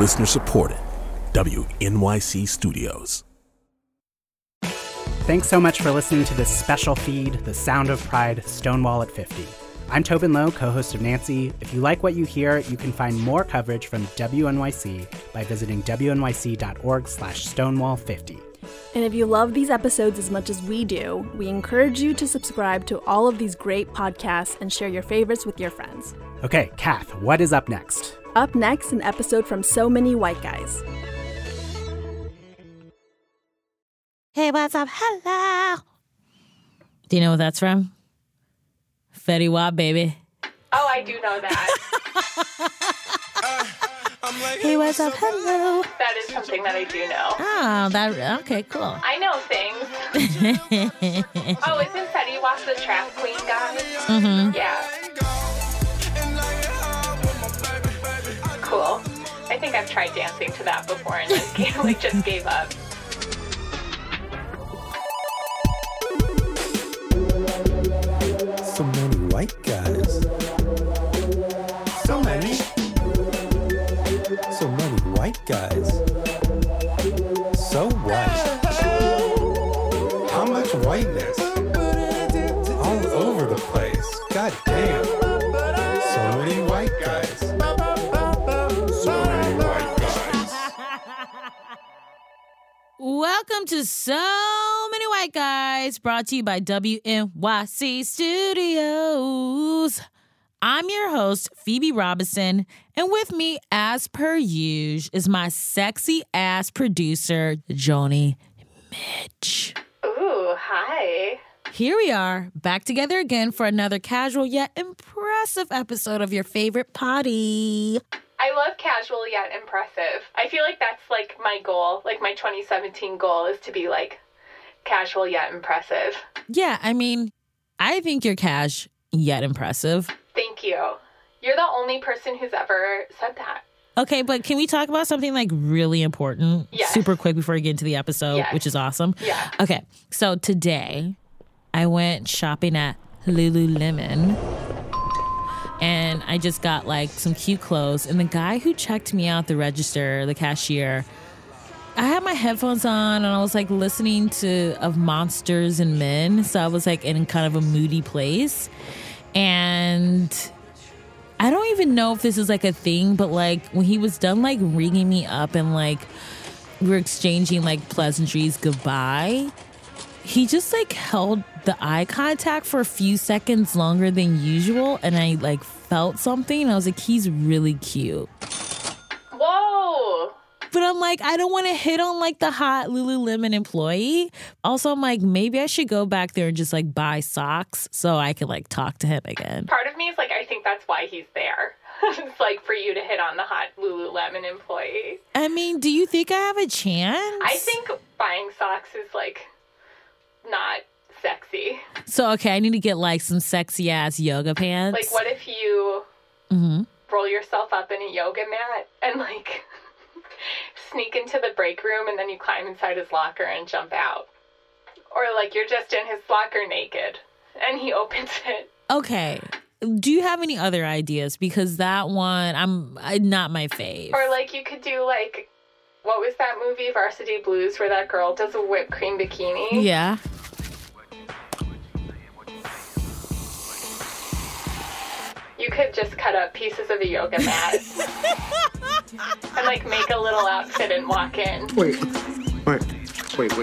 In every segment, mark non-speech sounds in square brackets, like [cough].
Listener supported. WNYC Studios. Thanks so much for listening to this special feed, The Sound of Pride Stonewall at 50. I'm Tobin Low, co-host of Nancy. If you like what you hear, you can find more coverage from WNYC by visiting wnyc.org slash stonewall50. And if you love these episodes as much as we do, we encourage you to subscribe to all of these great podcasts and share your favorites with your friends. Okay, Kath, what is up next? Up next, an episode from So Many White Guys. Hey, what's up? Hello. Do you know what that's from? Fetty Wap, baby. Oh, I do know that. [laughs] Hey, what's up? Hello. that is something that I do know. Oh, that okay, cool. I know things. [laughs] oh, isn't Fetty Wap the trap queen guy? Mm-hmm. Yeah. Cool. I think I've tried dancing to that before and then like [laughs] just gave up. So many white guys. So many. So many white guys. So white. Welcome to So Many White Guys, brought to you by WNYC Studios. I'm your host, Phoebe Robinson, and with me, as per usual, is my sexy ass producer, Joni Mitch. Ooh, hi. Here we are, back together again for another casual yet impressive episode of your favorite potty. I love casual yet impressive. I feel like that's like my goal. Like my 2017 goal is to be like casual yet impressive. Yeah, I mean, I think you're cash yet impressive. Thank you. You're the only person who's ever said that. Okay, but can we talk about something like really important? Yes. Super quick before we get into the episode, Yes. which is awesome. Yeah. Okay, so today I went shopping at Lululemon and I just got like some cute clothes. And the guy who checked me out, the register, the cashier, I had my headphones on and I was like listening to of Monsters and Men. So I was like in kind of a moody place. And I don't even know if this is like a thing, but like when he was done like ringing me up and like we were exchanging like pleasantries goodbye, he just like held the eye contact for a few seconds longer than usual. And I like felt something. And I was like, he's really cute. Whoa. But I'm like, I don't want to hit on like the hot Lululemon employee. Also, I'm like, maybe I should go back there and just like buy socks so I can like talk to him again. Part of me is like, I think that's why he's there. [laughs] it's like for you to hit on the hot Lululemon employee. I mean, do you think I have a chance? I think buying socks is like not sexy. so. Okay, I need to get like some sexy ass yoga pants. Like, what if you hmm roll yourself up in a yoga mat and like [laughs] sneak into the break room and then you climb inside his locker and jump out? Or like you're just in his locker naked and he [laughs] opens it. Okay. Do you have any other ideas? Because that one, I'm not my fave. Or like you could do like what was that movie Varsity Blues where that girl does a whipped cream bikini? yeah. You could just cut up pieces of a yoga mat [laughs] and like make a little outfit and walk in. Wait, wait, wait,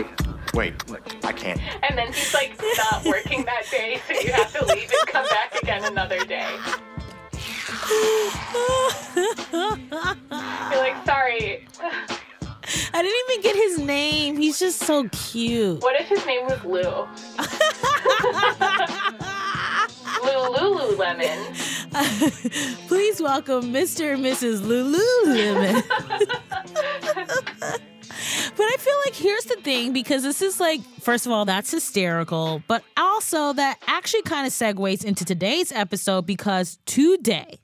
wait, wait. I can't. And then he's like not working that day, so you have to leave and come back again another day. [laughs] You're like, sorry. I didn't even get his name. He's just so cute. What if his name was Lou? Lululemon. [laughs] Please welcome Mr. and Mrs. Lululemon. [laughs] but I feel like here's the thing because this is like, first of all, that's hysterical, but also that actually kind of segues into today's episode because today,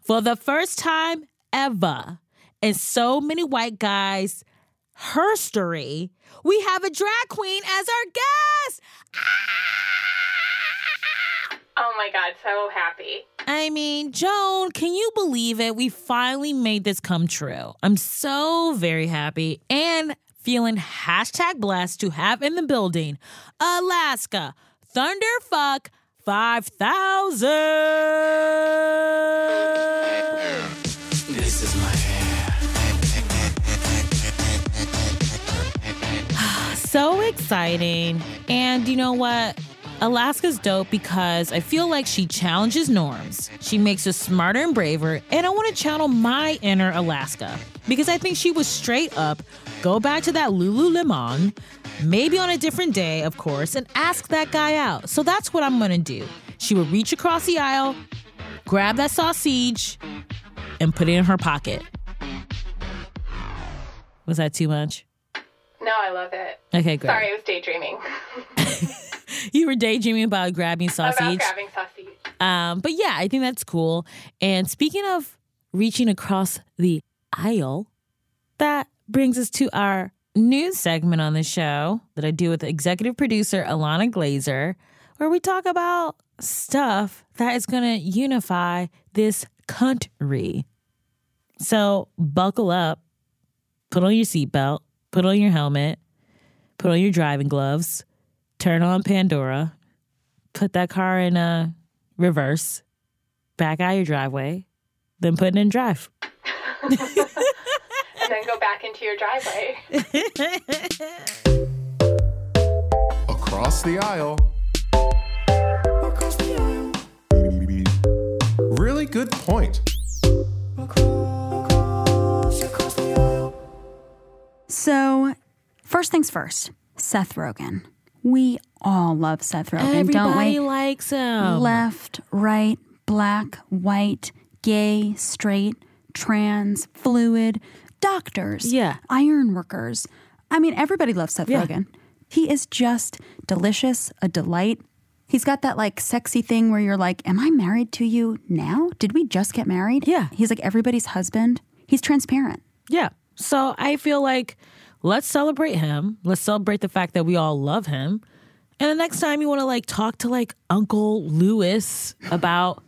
for the first time ever, and so many white guys' herstory, we have a drag queen as our guest. Ah! Oh my god, so happy. I mean, Joan, can you believe it? We finally made this come true. I'm so very happy and feeling hashtag blessed to have in the building Alaska Thunderfuck 5000. Exciting. And you know what? Alaska's dope because I feel like she challenges norms. She makes us smarter and braver, and I want to channel my inner Alaska because I think she was straight up go back to that Lululemon, maybe on a different day, of course, and ask that guy out. So that's what I'm gonna do. She would reach across the aisle, grab that sausage, and put it in her pocket. Was that too much? No, I love it. Okay, great. Sorry, I was daydreaming. [laughs] you were daydreaming about grabbing sausage. About grabbing sausage. Um, but yeah, I think that's cool. And speaking of reaching across the aisle, that brings us to our news segment on the show that I do with executive producer Alana Glazer, where we talk about stuff that is going to unify this country. So buckle up, put on your seatbelt, put on your helmet, put on your driving gloves, turn on Pandora, put that car in a reverse, back out your driveway, then put it in drive. [laughs] and then go back into your driveway. Across the aisle. Things first, Seth Rogen. We all love Seth Rogen, Everybody don't we? Everybody likes him. Left, right, black, white, gay, straight, trans, fluid, doctors, Yeah. iron workers. I mean, everybody loves Seth Yeah. Rogen. He is just delicious, a delight. He's got that like sexy thing where you're like, Am I married to you now? Did we just get married? Yeah. He's like everybody's husband. He's transparent. Yeah. So I feel like let's celebrate him. Let's celebrate the fact that we all love him. And the next time you want to like talk to like Uncle Lewis about,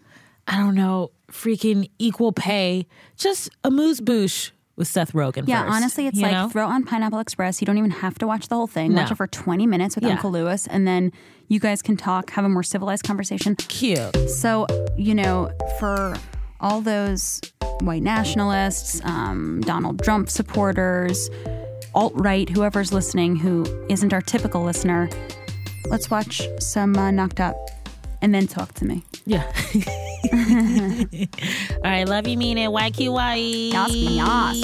I don't know, freaking equal pay, just amuse bouche with Seth Rogen. Yeah, first, honestly, it's like know? throw on Pineapple Express. You don't even have to watch the whole thing. Watch it for 20 minutes with Yeah. Uncle Lewis, and then you guys can talk, have a more civilized conversation. cute. So, you know, for all those white nationalists, um, Donald Trump supporters, alt right, whoever's listening who isn't our typical listener, let's watch some uh, Knocked Up and then talk to me. Yeah. [laughs] all right, love you, mean it. YQY. Yas yas.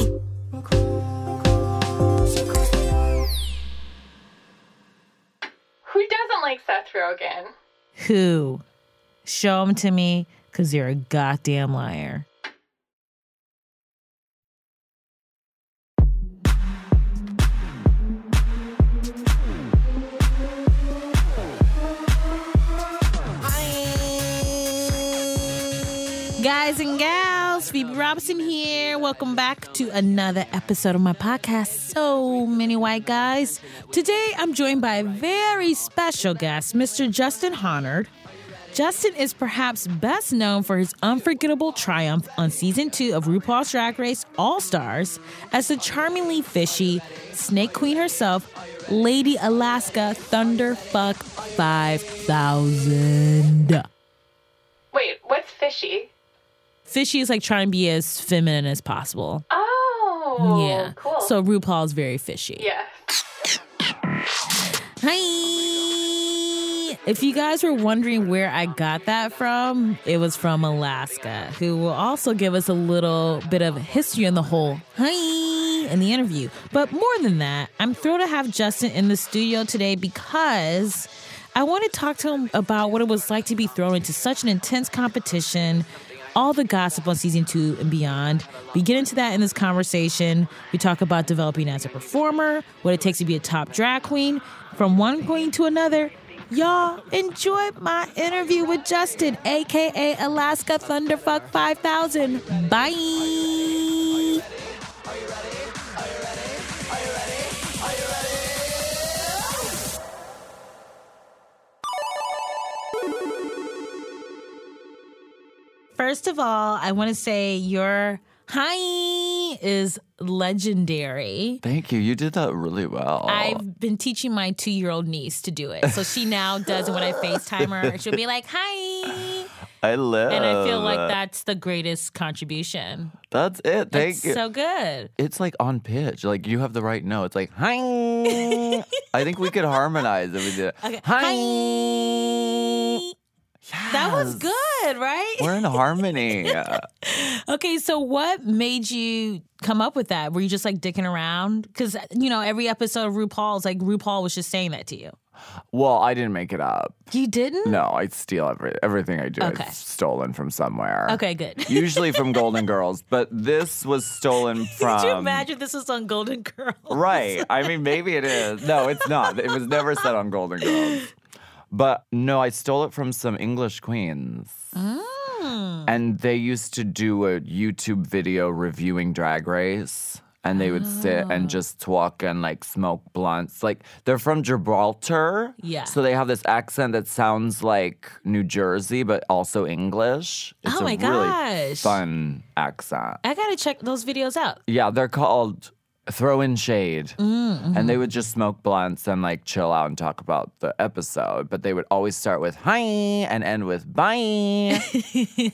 Who doesn't like Seth Rogen? Who? Show him to me, because you're a goddamn liar. Guys and gals, Phoebe Robinson here. Welcome back to another episode of my podcast, So Many White Guys. Today I'm joined by a very special guest, Mr. Justin Honard. Justin is perhaps best known for his unforgettable triumph on season two of RuPaul's Drag Race All Stars as the charmingly fishy snake queen herself, Lady Alaska Thunderfuck 5000. Wait, what's fishy? Fishy is like trying to be as feminine as possible. Oh, yeah. cool. So RuPaul's very fishy. yeah. Hi. If you guys were wondering where I got that from, it was from Alaska, who will also give us a little bit of history on the whole hi in the interview. But more than that, I'm thrilled to have Justin in the studio today because I want to talk to him about what it was like to be thrown into such an intense competition all the gossip on season two and beyond. We get into that in this conversation. We talk about developing as a performer, what it takes to be a top drag queen, from one queen to another. Y'all enjoy my interview with Justin, aka Alaska Thunderfuck 5000. Bye. First of all, I want to say your hi is legendary. Thank you. You did that really well. I've been teaching my two year old niece to do it. So she now does it when I FaceTime her. She'll be like, hi. [laughs] I live. And I feel like that's the greatest contribution. That's it. Thank It's you. so good. it's like on pitch. Like you have the right note. It's like hi. [laughs] I think we could harmonize if we did. Okay. Hi. That was good, right? We're in harmony. [laughs] Okay, so what made you come up with that? Were you just like dicking around? Because, you know, every episode of RuPaul's like RuPaul was just saying that to you. well, I didn't make it up. You didn't? No, I steal every everything I do. Okay. is stolen from somewhere. Okay, good. [laughs] Usually from Golden Girls, but this was stolen from. [laughs] Could you imagine this was on Golden Girl? Right. I mean, maybe it is. No, it's not. It was never said on Golden Girls. But no, I stole it from some English queens. Mm. And they used to do a YouTube video reviewing Drag Race. And they would sit Oh. and just talk and like smoke blunts. Like they're from Gibraltar. Yeah. So they have this accent that sounds like New Jersey, but also English. It's Oh a my really gosh. fun accent. I gotta check those videos out. Yeah, they're called Throw in Shade. Mm-hmm. And they would just smoke blunts and like chill out and talk about the episode. But they would always start with hi and end with bye. [laughs]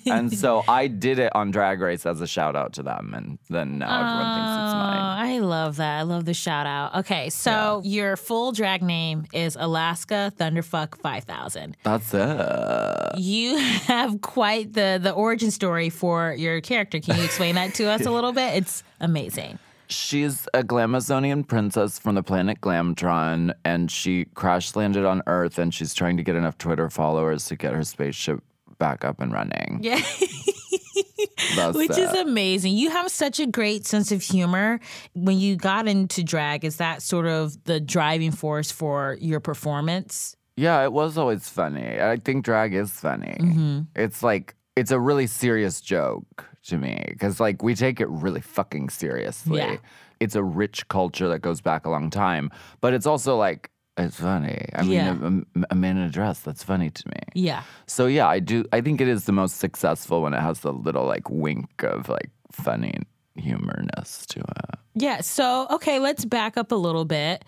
and so I did it on Drag Race as a shout out to them. And then now everyone thinks it's Oh, mine. I love that. I love the shout out. Okay, so your full drag name is Alaska Thunderfuck 5000. That's it. You [laughs] have quite the the origin story for your character. Can you explain that to us a little bit? It's amazing. She's a Glamazonian princess from the planet Glamtron, and she crash landed on Earth, and she's trying to get enough Twitter followers to get her spaceship back up and running. Yeah. [laughs] That's Which is amazing. You have such a great sense of humor. When you got into drag, is that sort of the driving force for your performance? Yeah, it was always funny. I think drag is funny. Mm-hmm. It's like it's a really serious joke to me because like we take it really fucking seriously. Yeah. It's a rich culture that goes back a long time, but it's also like it's funny. I mean, Yeah. a, a man in a dress that's funny to me. Yeah. So yeah, I do. I think it is the most successful when it has the little like wink of like funny humorness to it. Yeah. So, okay, let's back up a little bit.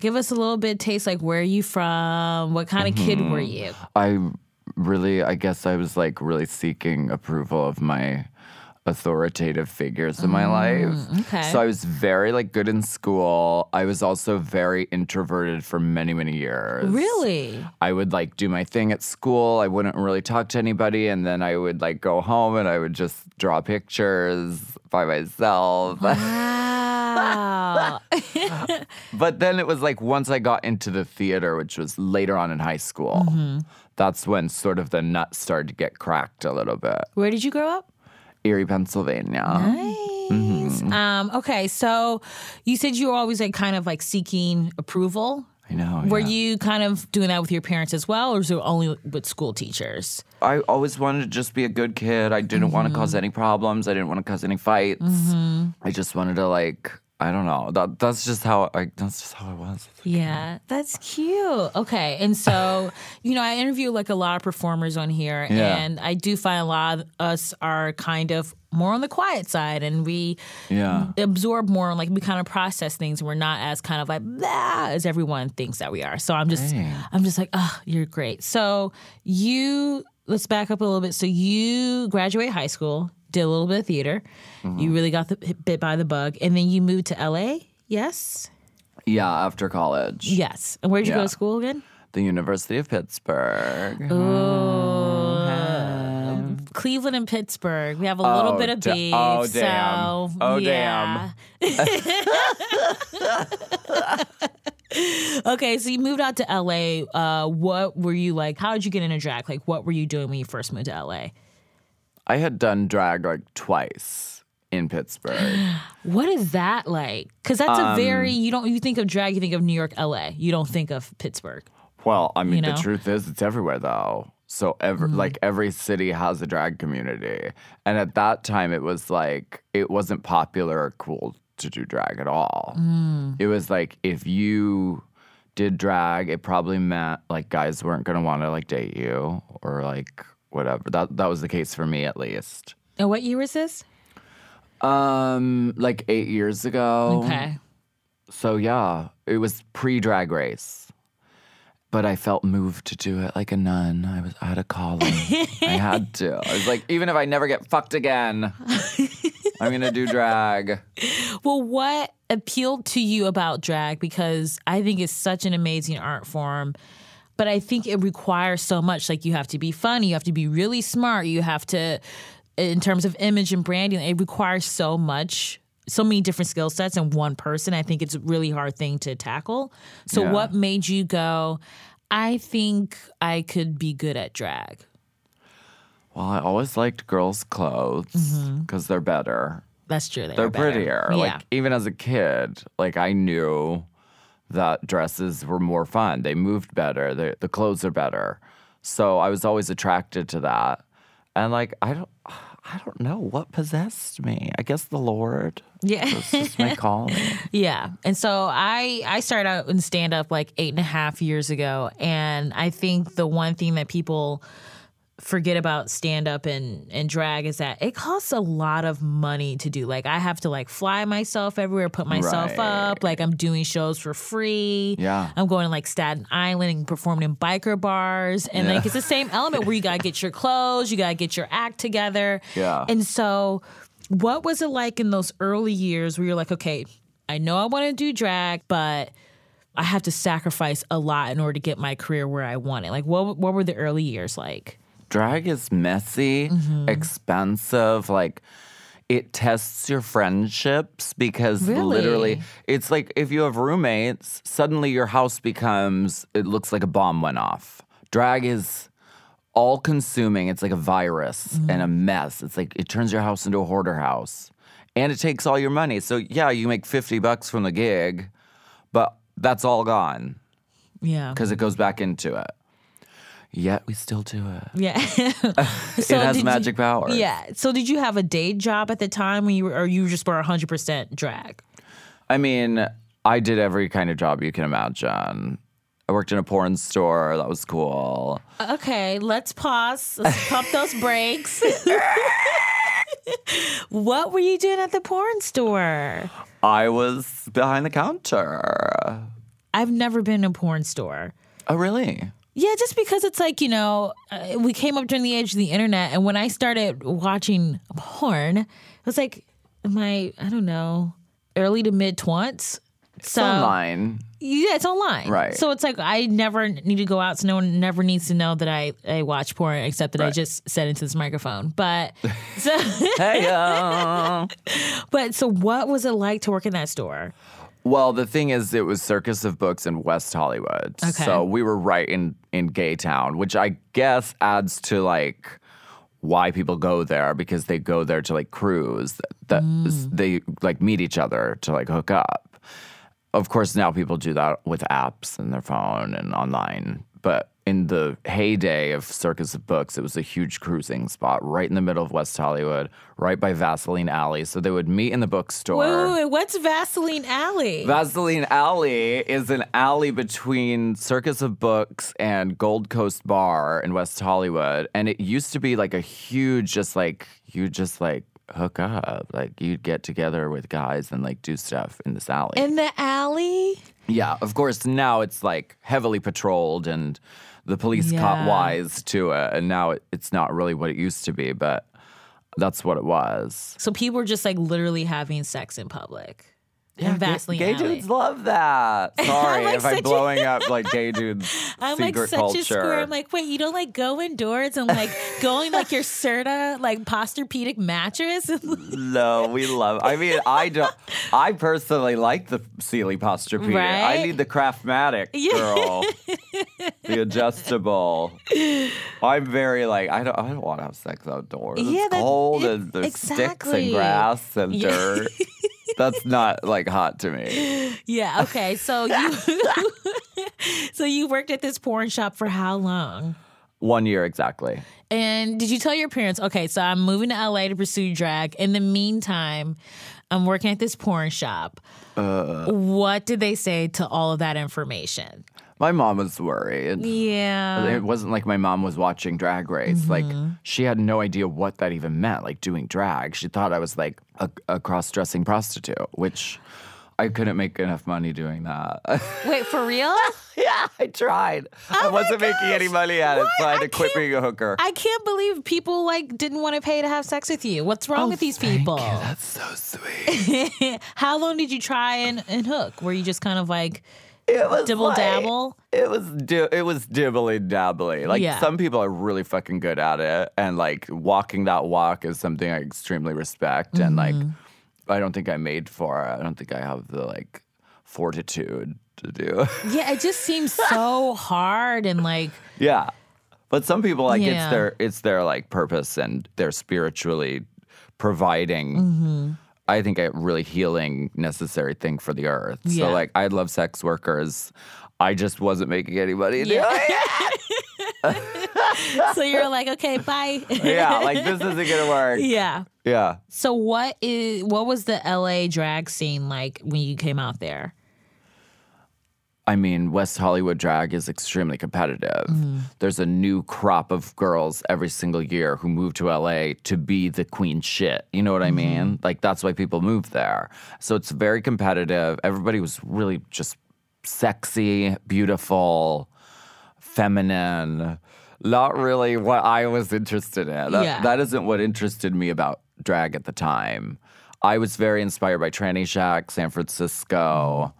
Give us a little bit taste like where are you from? What kind of kid were Mm-hmm. you? I really, I guess I was like really seeking approval of my authoritative figures in my life. okay. So I was very like good in school. I was also very introverted for many, many years. Really? I would like do my thing at school. I wouldn't really talk to anybody. And then I would like go home and I would just draw pictures by myself. [laughs] Wow. [laughs] But then it was like once I got into the theater, which was later on in high school, Mm-hmm. That's when sort of the nuts started to get cracked a little bit. where did you grow up? Erie, Pennsylvania. Nice. Um, okay, so you said you were always like kind of like seeking approval. I know. Were yeah. you kind of doing that with your parents as well, or was it only with school teachers? I always wanted to just be a good kid. I didn't want to Mm-hmm. cause any problems. I didn't want to cause any fights. I just wanted to like, I don't know. That that's just how I that's just how I was. Yeah, that's cute. Okay. And so, [laughs] you know, I interview like a lot of performers on here, Yeah. and I do find a lot of us are kind of more on the quiet side and we Yeah. absorb more, and like we kind of process things and we're not as kind of like blah as everyone thinks that we are. So I'm just, Hey. I'm just like, oh, you're great. So you, let's back up a little bit. So you graduate high school, did a little bit of theater, Mm-hmm. you really got the, bit by the bug, and then you moved to LA. Yes. Yeah, after college. Yes. And where'd you go to school again? The University of Pittsburgh. Oh, Cleveland and Pittsburgh. We have a little Oh, bit of da- beef. oh, damn. So, Oh, yeah. [laughs] okay, so you moved out to LA. Uh, what were you like? How did you get into drag? Like, what were you doing when you first moved to LA? I had done drag like twice in Pittsburgh. [gasps] What is that like? Because that's Um, a very you don't you think of drag, you think of New York, LA. You don't think of Pittsburgh. well, I mean, You know? the truth is, it's everywhere though. So every Mm-hmm. like every city has a drag community, and at that time, it was like it wasn't popular or cool to do drag at all. Mm. It was like if you did drag, it probably meant like guys weren't gonna want to like date you or like whatever. That that was the case for me at least. And what year was this? Um, like eight years ago. Okay. So yeah, it was pre Drag Race, but I felt moved to do it like a nun. I was I had a calling. [laughs] I had to. I was like, even if I never get fucked again, I'm gonna do drag. Well, what appealed to you about drag? Because I think it's such an amazing art form. But I think it requires so much. Like you have to be funny, you have to be really smart, you have to, in terms of image and branding, it requires so much, so many different skill sets in one person. I think it's a really hard thing to tackle. So, Yeah. what made you go? I think I could be good at drag. Well, I always liked girls' clothes mm-hmm. because they're better. That's true. They They're are prettier. Yeah. Like even as a kid, like I knew that dresses were more fun. They moved better. The the clothes are better. So I was always attracted to that. And like I don't I don't know what possessed me. I guess the Lord. yeah. It's just my [laughs] calling. Yeah. And so I I started out in stand up like eight and a half years ago. And I think the one thing that people forget about stand up and, and drag is that it costs a lot of money to do. Like I have to like fly myself everywhere, put myself Right. up. Like I'm doing shows for free. Yeah. I'm going to like Staten Island and performing in biker bars. And like it's the same element where you gotta get your clothes, you gotta get your act together. Yeah. And so what was it like in those early years where you're like, okay, I know I want to do drag, but I have to sacrifice a lot in order to get my career where I want it. Like what what were the early years like? Drag is messy, mm-hmm. expensive, like it tests your friendships because Really? literally it's like if you have roommates, suddenly your house becomes it looks like a bomb went off. Drag is all consuming. It's like a virus and a mm-hmm. mess. It's like it turns your house into a hoarder house. And it takes all your money. So yeah, you make 50 bucks from the gig, but that's all gone Yeah. because it goes back into it. Yet we still do it. Yeah. [laughs] it has did you- magic powers. Yeah. So did you have a day job at the time when you were or you just were 100% drag? I mean, I did every kind of job you can imagine. I worked in a porn store. That was cool. Okay, let's pause. Let's [laughs] pump those brakes. [laughs] what were you doing at the porn store? I was behind the counter. I've never been in a porn store. Oh, really? Yeah, just because it's like, you know, uh, we came up during the age of the internet, and when I started watching porn, it was like my, I don't know, early to mid 20s. It's online. Yeah, it's online. Right. So it's like I never need to go out, so no one never needs to know that I, I watch porn, except that I just said into this microphone. But [laughs] so, Hey, uh. [laughs] but so what was it like to work in that store? Well, the thing is, it was Circus of Books in West Hollywood. Okay. So we were right in, in Gay Town, which I guess adds to like why people go there because they go there to like cruise. That mm. they like meet each other to like hook up. Of course, now people do that with apps and their phone and online. But in the heyday of Circus of Books, it was a huge cruising spot right in the middle of West Hollywood, right by Vaseline Alley. So they would meet in the bookstore. Wait, wait, wait, what's Vaseline Alley? Vaseline Alley is an alley between Circus of Books and Gold Coast Bar in West Hollywood. And it used to be like a huge, just like, you just like hook up. Like you'd get together with guys and like do stuff in this alley. in the alley? yeah, of course, now it's like heavily patrolled and the police caught Yeah. wise to it. And now it, it's not really what it used to be, but that's what it was. So people were just like literally having sex in public. Gay- Vaseline gay, Alley. dudes love that. [laughs] Sorry like if I'm a- blowing up [laughs] like gay dudes I'm like such culture. a square. I'm like, wait, you don't like go indoors and like going like your Serta like Posturepedic mattress? [laughs] no, we love. I mean, I don't. I personally like the Sealy Posturepedic. Right? I need the Craftmatic girl, the adjustable. I'm very like I don't. I don't want to have sex outdoors. Yeah, it's that- cold it- and there's sticks and grass and Yeah. dirt. That's not like hot to me. yeah. Okay. So you [laughs] so you worked at this porn shop for how long? One year exactly. And did you tell your parents, okay, so I'm moving to LA to pursue drag. In the meantime, I'm working at this porn shop. Uh. what did they say to all of that information? My mom was worried. Yeah. It wasn't like my mom was watching Drag Race. Like Mm-hmm. she had no idea what that even meant, like doing drag. She thought I was like a, a cross-dressing prostitute, which I couldn't make enough money doing that. [laughs] Wait, for real? [laughs] yeah, I tried. I wasn't making any money at it, so I had to I quit being a hooker. I can't believe people like didn't want to pay to have sex with you. What's wrong with these people? That's so [laughs] sweet. How long did you try and, and hook? Were you just kind of like It was dibble like- dabble? It was di- it was dibbly dabbly. Like Yeah. some people are really fucking good at it, and like walking that walk is something I extremely respect. And like, Mm-hmm. I don't think I'm made for it. I don't think I have the like fortitude to do. [laughs] Yeah, it just seems so hard and like yeah, but some people like Yeah. it's their it's their like purpose, and they're spiritually providing. Mm-hmm. I think a really healing, necessary thing for the earth. Yeah. So like, I love sex workers. I just wasn't making any money Yeah. it. [laughs] so you're like, okay, bye. yeah, like this isn't gonna work. yeah. Yeah. So what is what was the LA drag scene like when you came out there? I mean, West Hollywood drag is extremely competitive. Mm-hmm. There's a new crop of girls every single year who move to LA to be the queen shit. You know what I mm-hmm. mean? Like, that's why people move there. So it's very competitive. Everybody was really just sexy, beautiful, feminine. Not really what I was interested in. That, Yeah. that isn't what interested me about drag at the time. I was very inspired by Trannyshack, San Francisco.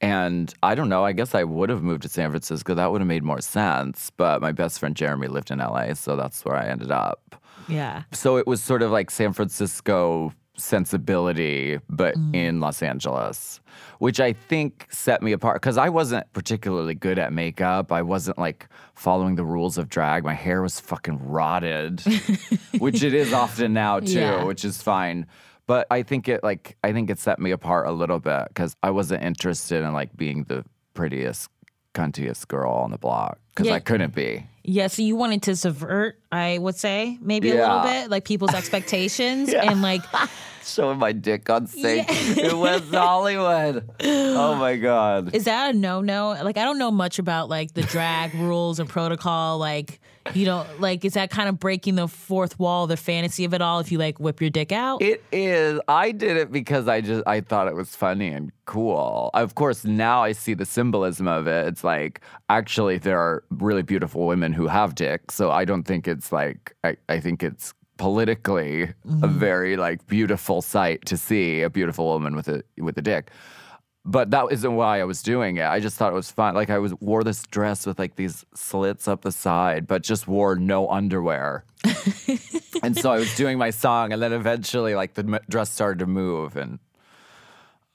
And I don't know, I guess I would have moved to San Francisco. That would have made more sense. But my best friend Jeremy lived in LA, so that's where I ended up. Yeah. So it was sort of like San Francisco sensibility, but mm. in Los Angeles, which I think set me apart because I wasn't particularly good at makeup. I wasn't like following the rules of drag. My hair was fucking rotted, [laughs] which it is often now too, Yeah. which is fine. But I think it like I think it set me apart a little bit because I wasn't interested in like being the prettiest, cuntiest girl on the block because Yeah. I couldn't be. Yeah, so you wanted to subvert, I would say, maybe a little bit, like people's [laughs] expectations and like [laughs] showing my dick on stage It was Hollywood. Oh my god. is that a no-no? Like I don't know much about like the drag [laughs] rules and protocol like you know, like is that kind of breaking the fourth wall, the fantasy of it all if you like whip your dick out? It is. I did it because I just I thought it was funny and cool. Of course, now I see the symbolism of it. It's like actually there are really beautiful women who have dicks. So I don't think it's like I, I think it's politically a mm-hmm. very like beautiful sight to see a beautiful woman with a with a dick. But that isn't why I was doing it. I just thought it was fun. Like I was wore this dress with like these slits up the side, but just wore no underwear. [laughs] and so I was doing my song, and then eventually, like the m- dress started to move, and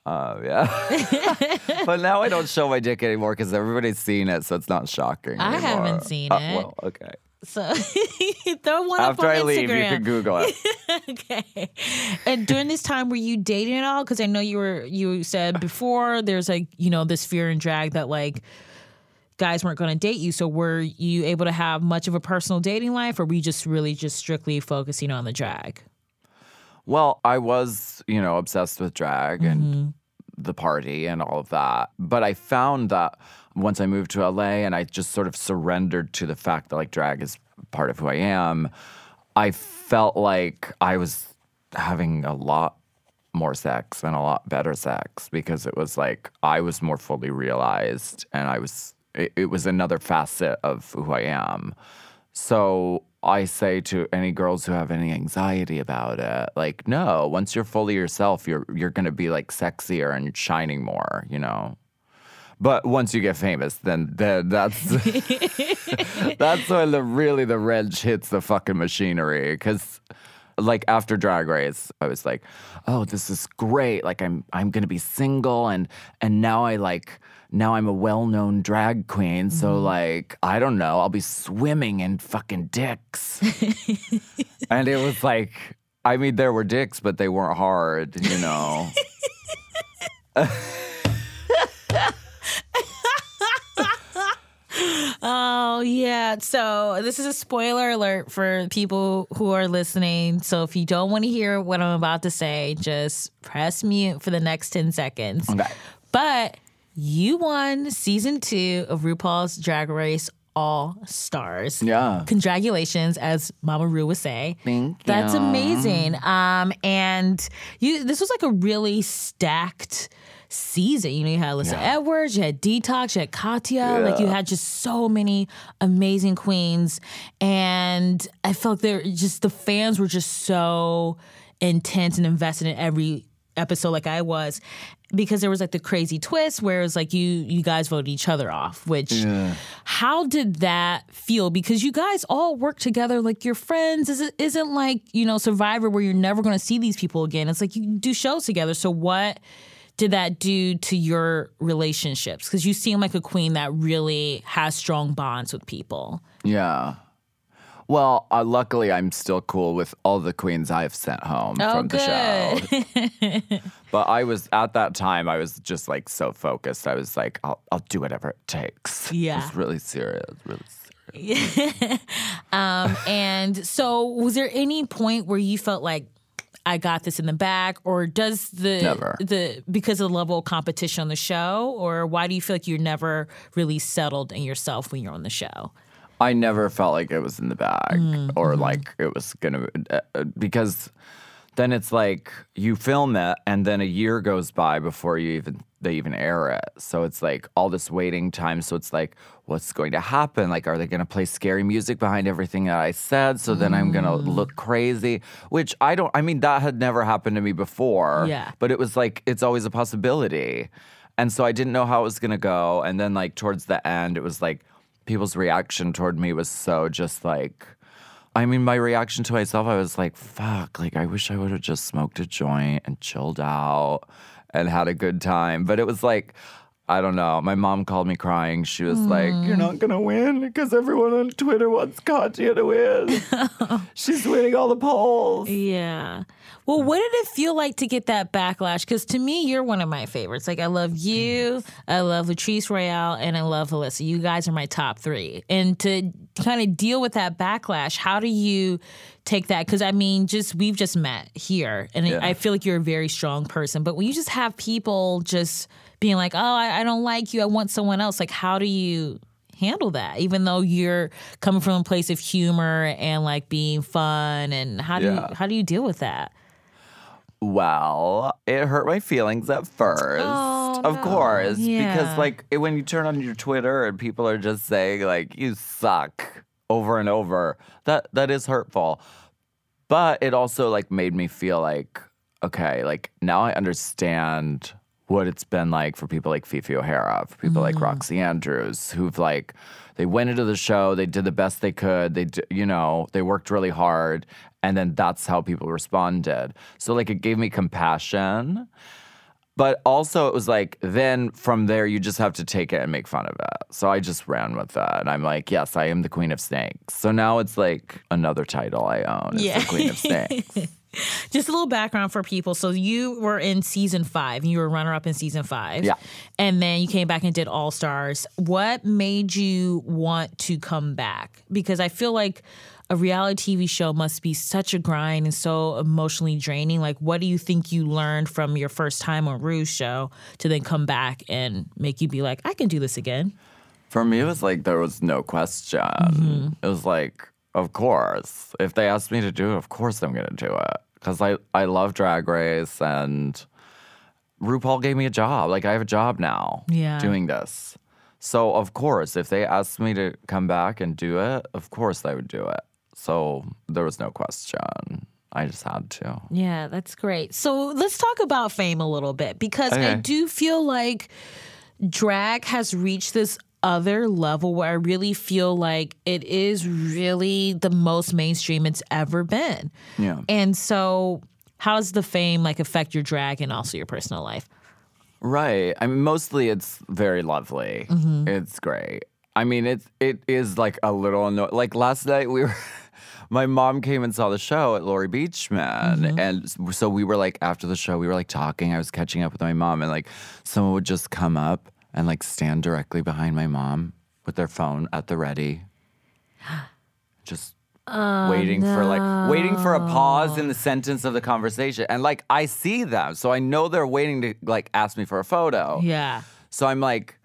uh, yeah. [laughs] but now I don't show my dick anymore because everybody's seen it, so it's not shocking. I anymore. haven't seen Uh, it. well, okay. So [laughs] throw one After up on I leave, you Instagram. can Google it. [laughs] okay. And during this time, were you dating at all? Because I know you were. You said before there's like you know this fear and drag that like guys weren't going to date you. So were you able to have much of a personal dating life, or were you just really just strictly focusing on the drag? Well, I was, you know, obsessed with drag and mm-hmm. the party and all of that. But I found that once I moved to LA and I just sort of surrendered to the fact that like drag is part of who I am, I felt like I was having a lot more sex and a lot better sex because it was like I was more fully realized and I was it, it was another facet of who I am. So I say to any girls who have any anxiety about it, like, no, once you're fully yourself, you're you're gonna be like sexier and shining more, you know. But once you get famous, then, then that's [laughs] that's when the really the wrench hits the fucking machinery. Because like after Drag Race, I was like, oh, this is great. Like I'm I'm gonna be single and and now I like now I'm a well-known drag queen. So mm-hmm. like I don't know, I'll be swimming in fucking dicks. [laughs] and it was like, I mean, there were dicks, but they weren't hard, you know. [laughs] Oh yeah. So this is a spoiler alert for people who are listening. So if you don't want to hear what I'm about to say, just press mute for the next 10 seconds. Okay. But you won season two of RuPaul's Drag Race All Stars. Yeah. Congratulations, as Mama Ru would say. Thank That's you. amazing. Um, and you, this was like a really stacked season. You know, you had Alyssa Yeah. Edwards, you had Detox, you had Katya. Like you had just so many amazing queens, and I felt there just the fans were just so intense and invested in every episode like I was because there was like the crazy twist where it was like you you guys voted each other off which how did that feel? Because you guys all work together like you're friends. Is it isn't like you know survivor where you're never going to see these people again. It's like you do shows together. So what did that do to your relationships because you seem like a queen that really has strong bonds with people Yeah. Well, uh, luckily, I'm still cool with all the queens I've sent home Oh, from the show. [laughs] but I was at that time. I was just like so focused. I was like, I'll, I'll do whatever it takes. Yeah. it's really serious. Really serious. [laughs] um, and so, was there any point where you felt like I got this in the bag, or does the Never. the because of the level of competition on the show, or why do you feel like you're never really settled in yourself when you're on the show? I never felt like it was in the bag Mm, or mm-hmm. like it was gonna uh, uh, because then it's like you film it and then a year goes by before you even they even air it. So it's like all this waiting time. So it's like, what's going to happen? Like, are they going to play scary music behind everything that I said? So then I'm going to Mm. look crazy, which I don't, I mean, that had never happened to me before. Yeah. But it was like, it's always a possibility. And so I didn't know how it was going to go. And then, like, towards the end, it was like people's reaction toward me was so just like, I mean, my reaction to myself, I was like, fuck, like, I wish I would have just smoked a joint and chilled out and had a good time. But it was like, I don't know. My mom called me crying. She was like, You're not going to win because everyone on Twitter wants Katya to win. [laughs] She's winning all the polls. Yeah. Well, what did it feel like to get that backlash? Because to me, you're one of my favorites. Like, I love you, I love Latrice Royale, and I love Alyssa. You guys are my top three. And to kind of deal with that backlash, how do you take that? Because I mean, just we've just met here, and Yeah. I feel like you're a very strong person. But when you just have people just being like, "Oh, I, I don't like you. I want someone else," like, how do you? handle that even though you're coming from a place of humor and like being fun and how do Yeah. you how do you deal with that Well, it hurt my feelings at first, Oh, of no. course, Yeah. because like when you turn on your Twitter and people are just saying like you suck over and over, that that is hurtful. But it also like made me feel like okay, like now I understand what it's been like for people like Phi Phi O'Hara, for people like mm. Roxxxy Andrews, who've like they went into the show, they did the best they could, they d- you know they worked really hard, and then that's how people responded. So like it gave me compassion. But also, it was like, then from there, you just have to take it and make fun of it. So I just ran with that. And I'm like, yes, I am the Queen of Snakes. So now it's like another title I own is Yeah. the Queen of Snakes. [laughs] [laughs] just a little background for people. So you were in season five. You were runner-up in season five. Yeah. and then you came back and did all stars what made you want to come back? Because i feel like a reality tv show must be such a grind and so emotionally draining. Like what do you think you learned from your first time on Rue's show to then come back and make you be like i can do this again For me, it was like there was no question. Mm-hmm. It was like, of course. If they asked me to do it, of course I'm going to do it. Because I, I love Drag Race and RuPaul gave me a job. Like, I have a job now Yeah. doing this. So, of course, if they asked me to come back and do it, of course I would do it. So, there was no question. I just had to. Yeah, that's great. So let's talk about fame a little bit because I do feel like drag has reached this other level where I really feel like it is really the most mainstream it's ever been. Yeah. And so how does the fame like affect your drag and also your personal life? Right. I mean, mostly it's very lovely. Mm-hmm. It's great. I mean, it's it is like a little anno- like last night we were. [laughs] My mom came and saw the show at Laurie Beechman, mm-hmm. and so we were like after the show, we were like talking. I was catching up with my mom, and like someone would just come up and like stand directly behind my mom with their phone at the ready, [gasps] just oh, waiting for like waiting for a pause in the sentence of the conversation and like i see them so i know they're waiting to like ask me for a photo Yeah. So I'm like,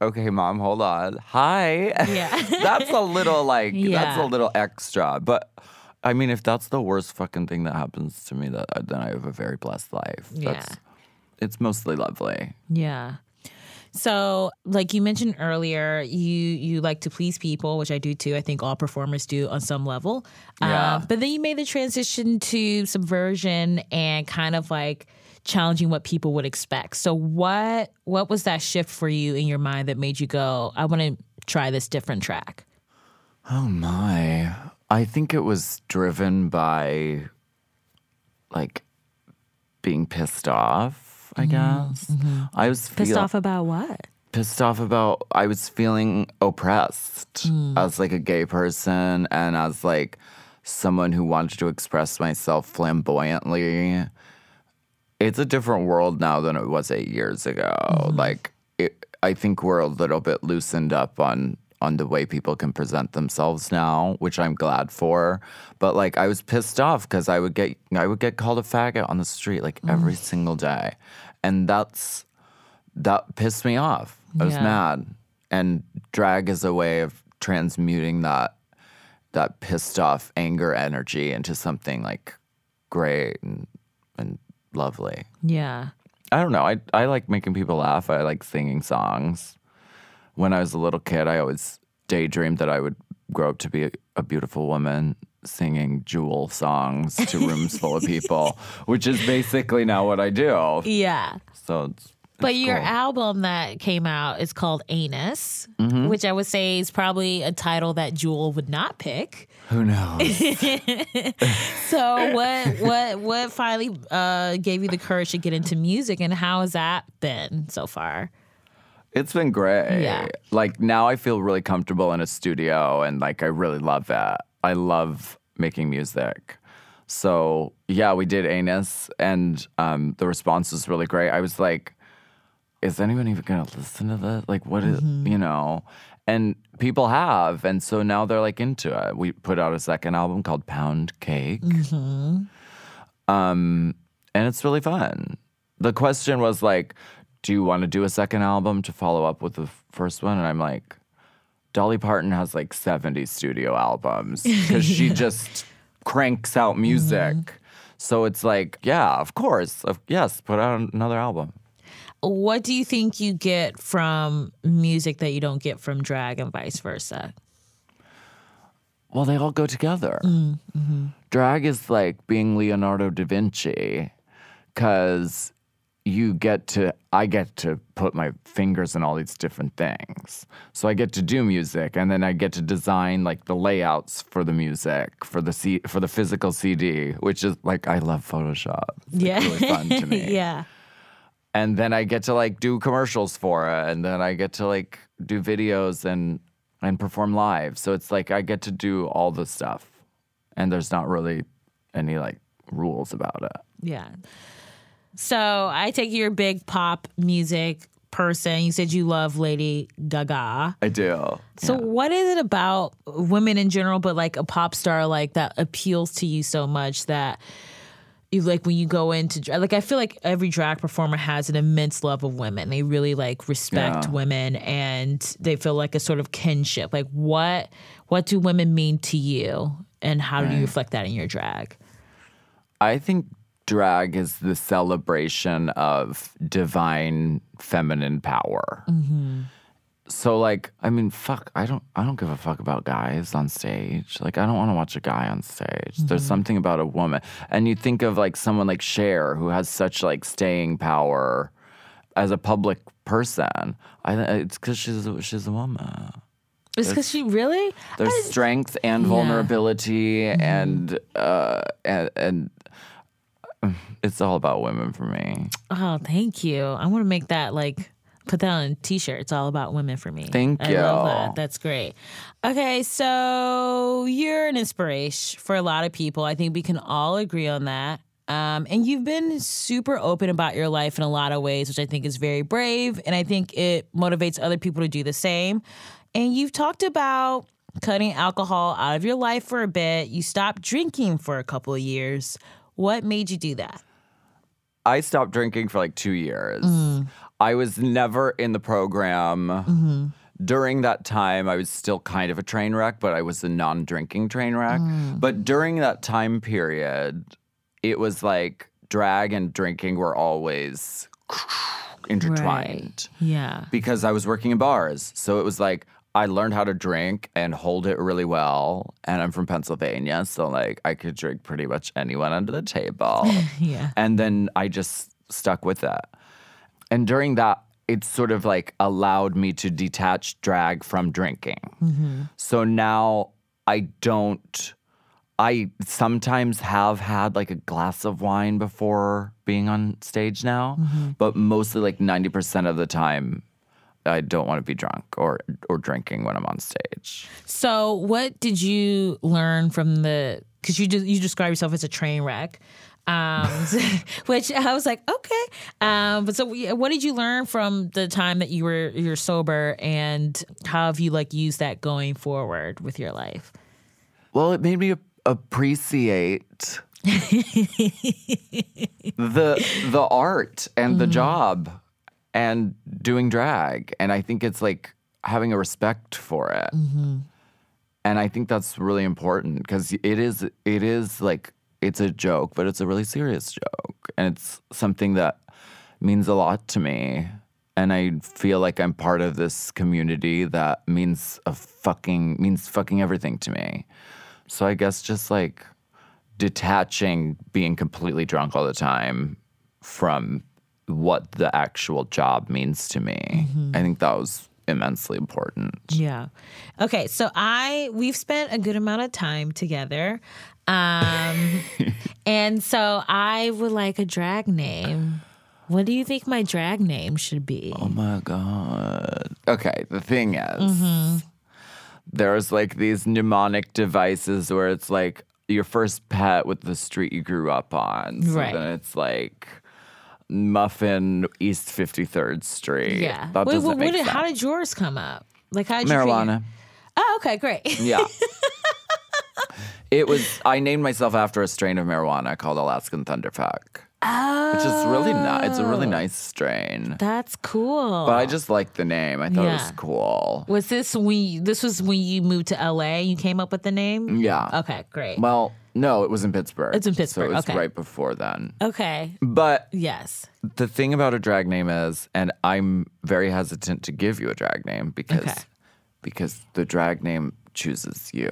okay, mom, hold on. Hi. Yeah. [laughs] that's a little like [laughs] that's a little extra. But I mean, if that's the worst fucking thing that happens to me, that then I have a very blessed life. Yeah. That's it's mostly lovely. Yeah. So, like you mentioned earlier, you you like to please people, which I do too. I think all performers do on some level. Yeah. Um, but then you made the transition to subversion and kind of like challenging what people would expect. So, what what was that shift for you in your mind that made you go, "I want to try this different track"? Oh my. I think it was driven by like being pissed off, I mm-hmm. guess. Mm-hmm. I was Mm-hmm. Pissed feel- off about what? pissed off about I was feeling oppressed mm. as like a gay person and as like someone who wanted to express myself flamboyantly. It's a different world now than it was 8 years ago. Mm-hmm. Like it, I think we're a little bit loosened up on on the way people can present themselves now, which I'm glad for. But like I was pissed off cuz I would get I would get called a faggot on the street like mm. every single day. And that's that pissed me off. I was Yeah. mad. And drag is a way of transmuting that that pissed off anger energy into something like great and and lovely. Yeah. I don't know. I I like making people laugh. I like singing songs. When I was a little kid, I always daydreamed that I would grow up to be a, a beautiful woman singing Jewel songs to rooms full of [laughs] people, which is basically now what I do. Yeah. So it's But your cool. album that came out is called Anus, Mm-hmm. which I would say is probably a title that Jewel would not pick. Who knows? [laughs] So what what what finally uh, gave you the courage to get into music, and how has that been so far? It's been great. Yeah. Like now I feel really comfortable in a studio and like I really love that. I love making music. So yeah, we did Anus and um, the response was really great. I was like, is anyone even gonna listen to this? Like what is you know? And people have, and so now they're like into it. We put out a second album called Pound Cake. Um, and it's really fun. The question was like, do you want to do a second album to follow up with the first one? And I'm like, Dolly Parton has like 70 studio albums [laughs] because she just cranks out music. Mm-hmm. So it's like, yeah, of course. Of, yes, put out another album. What do you think you get from music that you don't get from drag, and vice versa? Well, they all go together. Mm, mm-hmm. Drag is like being Leonardo da Vinci because you get to, I get to put my fingers in all these different things. So I get to do music and then I get to design like the layouts for the music, for the C, for the physical CD, which is like, I love Photoshop. It's like, really fun to [laughs] me. yeah. and then I get to like do commercials for it, and then I get to like do videos and and perform live. So it's like I get to do all the stuff, and there's not really any like rules about it. Yeah. So I take you're a big pop music person. You said you love Lady Gaga. I do. So what is it about women in general, but like a pop star like that appeals to you so much that you like when you go into like I feel like every drag performer has an immense love of women. They really like respect Yeah. women and they feel like a sort of kinship. Like what what do women mean to you and how do you reflect that in your drag? I think drag is the celebration of divine feminine power. Mm-hmm. So like, I mean, fuck, I don't I don't give a fuck about guys on stage. Like I don't want to watch a guy on stage. There's mm-hmm. something about a woman. And you think of like someone like Cher who has such like staying power as a public person. I it's cuz she's a, she's a woman. It's because she really There's strength and Yeah. vulnerability mm-hmm. and uh and, and [sighs] it's all about women for me. Oh, thank you. I want to make that like put that on a t-shirt. It's all about women for me. Thank I love you. that. That's great. Okay, so you're an inspiration for a lot of people. I think we can all agree on that. Um, and you've been super open about your life in a lot of ways, which I think is very brave. And I think it motivates other people to do the same. And you've talked about cutting alcohol out of your life for a bit. You stopped drinking for a couple of years. What made you do that? I stopped drinking for like two years. Mm. I was never in the program. Mm-hmm. During that time, I was still kind of a train wreck, but I was a non drinking train wreck. Mm. But during that time period, it was like drag and drinking were always intertwined Yeah. because I was working in bars. So it was like I learned how to drink and hold it really well. And I'm from Pennsylvania, so like I could drink pretty much anyone under the table. [laughs] Yeah. And then I just stuck with that. And during that, it sort of like allowed me to detach drag from drinking. Mm-hmm. So now I don't. I sometimes have had like a glass of wine before being on stage now, mm-hmm. but mostly like 90% of the time, I don't want to be drunk or or drinking when I'm on stage. So, what did you learn from the? Because you de- you describe yourself as a train wreck, um, [laughs] which I was like, okay. Um, but so, we- what did you learn from the time that you were you're sober, and how have you like used that going forward with your life? Well, it made me appreciate [laughs] the the art and the job and doing drag, and I think it's like having a respect for it. Mm-hmm. And I think that's really important because it is it is like it's a joke, but it's a really serious joke, and it's something that means a lot to me. And I feel like I'm part of this community that means a fucking means fucking everything to me. So I guess just like detaching being completely drunk all the time from what the actual job means to me. I think that was immensely important. Yeah. Okay. So I we've spent a good amount of time together. Um [laughs] and so I would like a drag name. What do you think my drag name should be? Oh my god. Okay, the thing is there's like these mnemonic devices where it's like your first pet with the street you grew up on. So Right. then it's like Muffin East 53rd Street. yeah. That Wait, doesn't what- make did- how did yours come up? Like how did you Marijuana. Oh, okay, great. [laughs] Yeah. [laughs] it was I named myself after a strain of marijuana called Alaskan Thunderfuck. Oh, Which is really nice. It's a really oh. nice strain. that's cool. But I just liked the name. I thought it was cool. was this when you, this was when you moved to LA? You came up with the name. Yeah. Okay, great. Well, no, it was in Pittsburgh. It's in Pittsburgh. So it was okay. right before then. okay. But Yes. the thing about a drag name is, and I'm very hesitant to give you a drag name because Okay. because the drag name chooses you.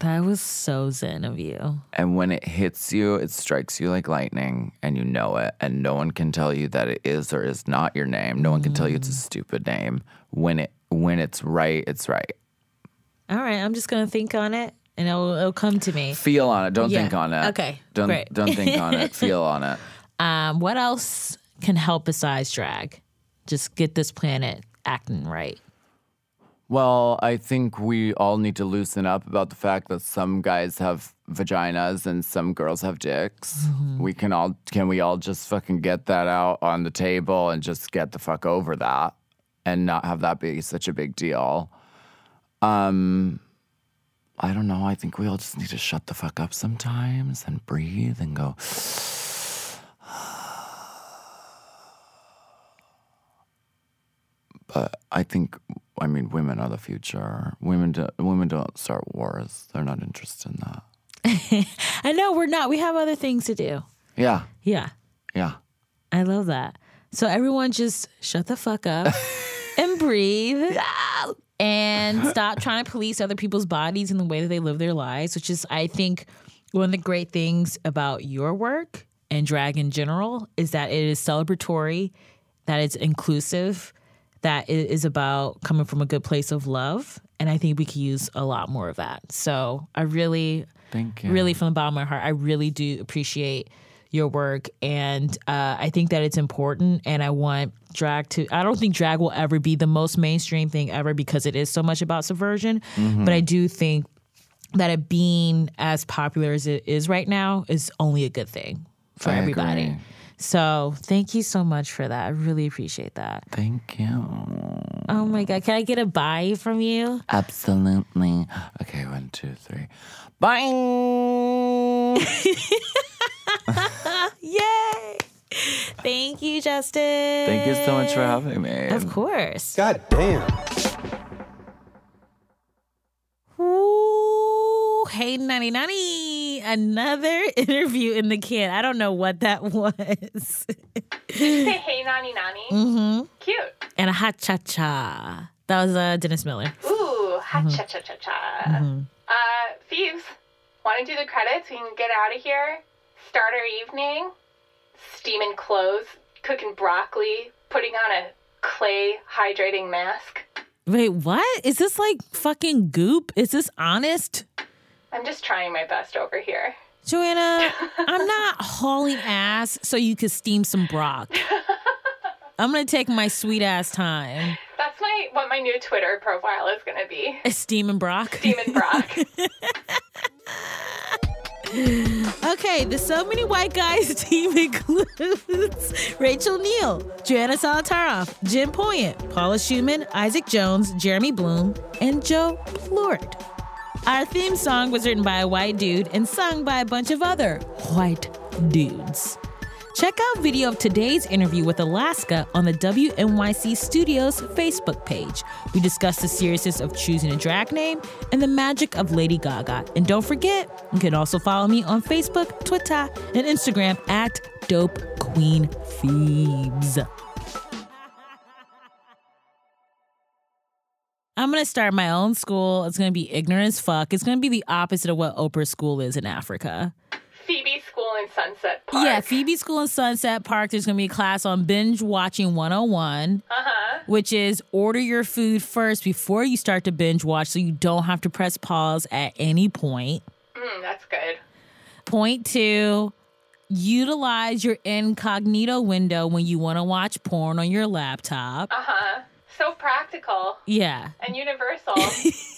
That was so zen of you. And when it hits you, it strikes you like lightning and you know it. And no one can tell you that it is or is not your name. No one can tell you it's a mm. stupid name. When it when it's right, it's right. All right, I'm just gonna think on it, and it'll, it'll come to me. Feel on it. Don't Yeah. think on it. Okay, Don't great. don't think on it. [laughs] Feel on it. Um, what else can help besides drag? Just get this planet acting right. Well, I think we all need to loosen up about the fact that some guys have vaginas and some girls have dicks. We can all can we all just fucking get that out on the table and just get the fuck over that and not have that be such a big deal. Um I don't know. I think we all just need to shut the fuck up sometimes and breathe and go [sighs] But I think, I mean, women are the future. Women, do, women don't start wars. They're not interested in that. [laughs] I know we're not. We have other things to do. Yeah, Yeah, yeah. I love that. So everyone, just shut the fuck up [laughs] and breathe. And [laughs] stop trying to police other people's bodies and the way that they live their lives, which is, I think, one of the great things about your work and drag in general is that it is celebratory, that it's inclusive, that it is about coming from a good place of love. And I think we could use a lot more of that. So I really, Thank you. really from the bottom of my heart, I really do appreciate your work. And uh, I think that it's important. And I want drag to, I don't think drag will ever be the most mainstream thing ever because it is so much about subversion. But I do think that it being as popular as it is right now is only a good thing for I everybody. agree. So thank you so much for that. I really appreciate that. Thank you. Oh my God. Can I get a bye from you? Absolutely. Okay, one, two, three. Bye. [laughs] [laughs] Yay! Thank you, Justin. Thank you so much for having me. Of course. God damn. Ooh, hey, Nani Nani. Another [laughs] interview in the can. I don't know what that was. Say hey, nani nani. mm-hmm. Cute. And a hot cha cha. That was uh, Dennis Miller. Ooh, ha Mm-hmm. cha cha cha cha. Uh, Thieves, want to do the credits? We can get out of here. Start our evening. Steaming clothes, cooking broccoli, putting on a clay hydrating mask. Wait, what? Is this like fucking goop? Is this honest? I'm just trying my best over here. Joanna, [laughs] I'm not hauling ass so you could steam some brock. I'm gonna take my sweet ass time. That's my what my new Twitter profile is gonna be. Steaming brock. Steaming brock. [laughs] Okay, the So Many White Guys [laughs] team includes Rachel Neel, Joanna Solotaroff, Jen Poyant, Paula Szuchman, Isaac Jones, Jeremy Bloom, and Joe Plourde. Our theme song was written by a white dude and sung by a bunch of other white dudes. Check out video of today's interview with Alaska on the WNYC Studios Facebook page. We discuss the seriousness of choosing a drag name and the magic of Lady Gaga. And don't forget, you can also follow me on Facebook, Twitter, and Instagram at Dope Queen Phoebes. [laughs] I'm gonna start my own school. It's gonna be ignorant as fuck. It's gonna be the opposite of what Oprah's school is in Africa. In Sunset Park. Yeah, Phoebe School in Sunset Park. There's gonna be a class on binge watching 101, Uh huh. which is order your food first before you start to binge watch, so you don't have to press pause at any point. Mm, that's good. Point two. Utilize your incognito window when you want to watch porn on your laptop. Uh huh. So practical Yeah. and universal. [laughs]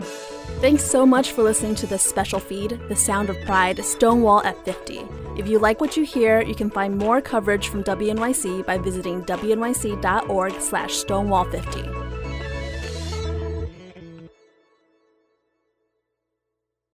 Thanks so much for listening to this special feed, The Sound of Pride Stonewall at 50. If you like what you hear, you can find more coverage from WNYC by visiting wnyc.org slash stonewall50.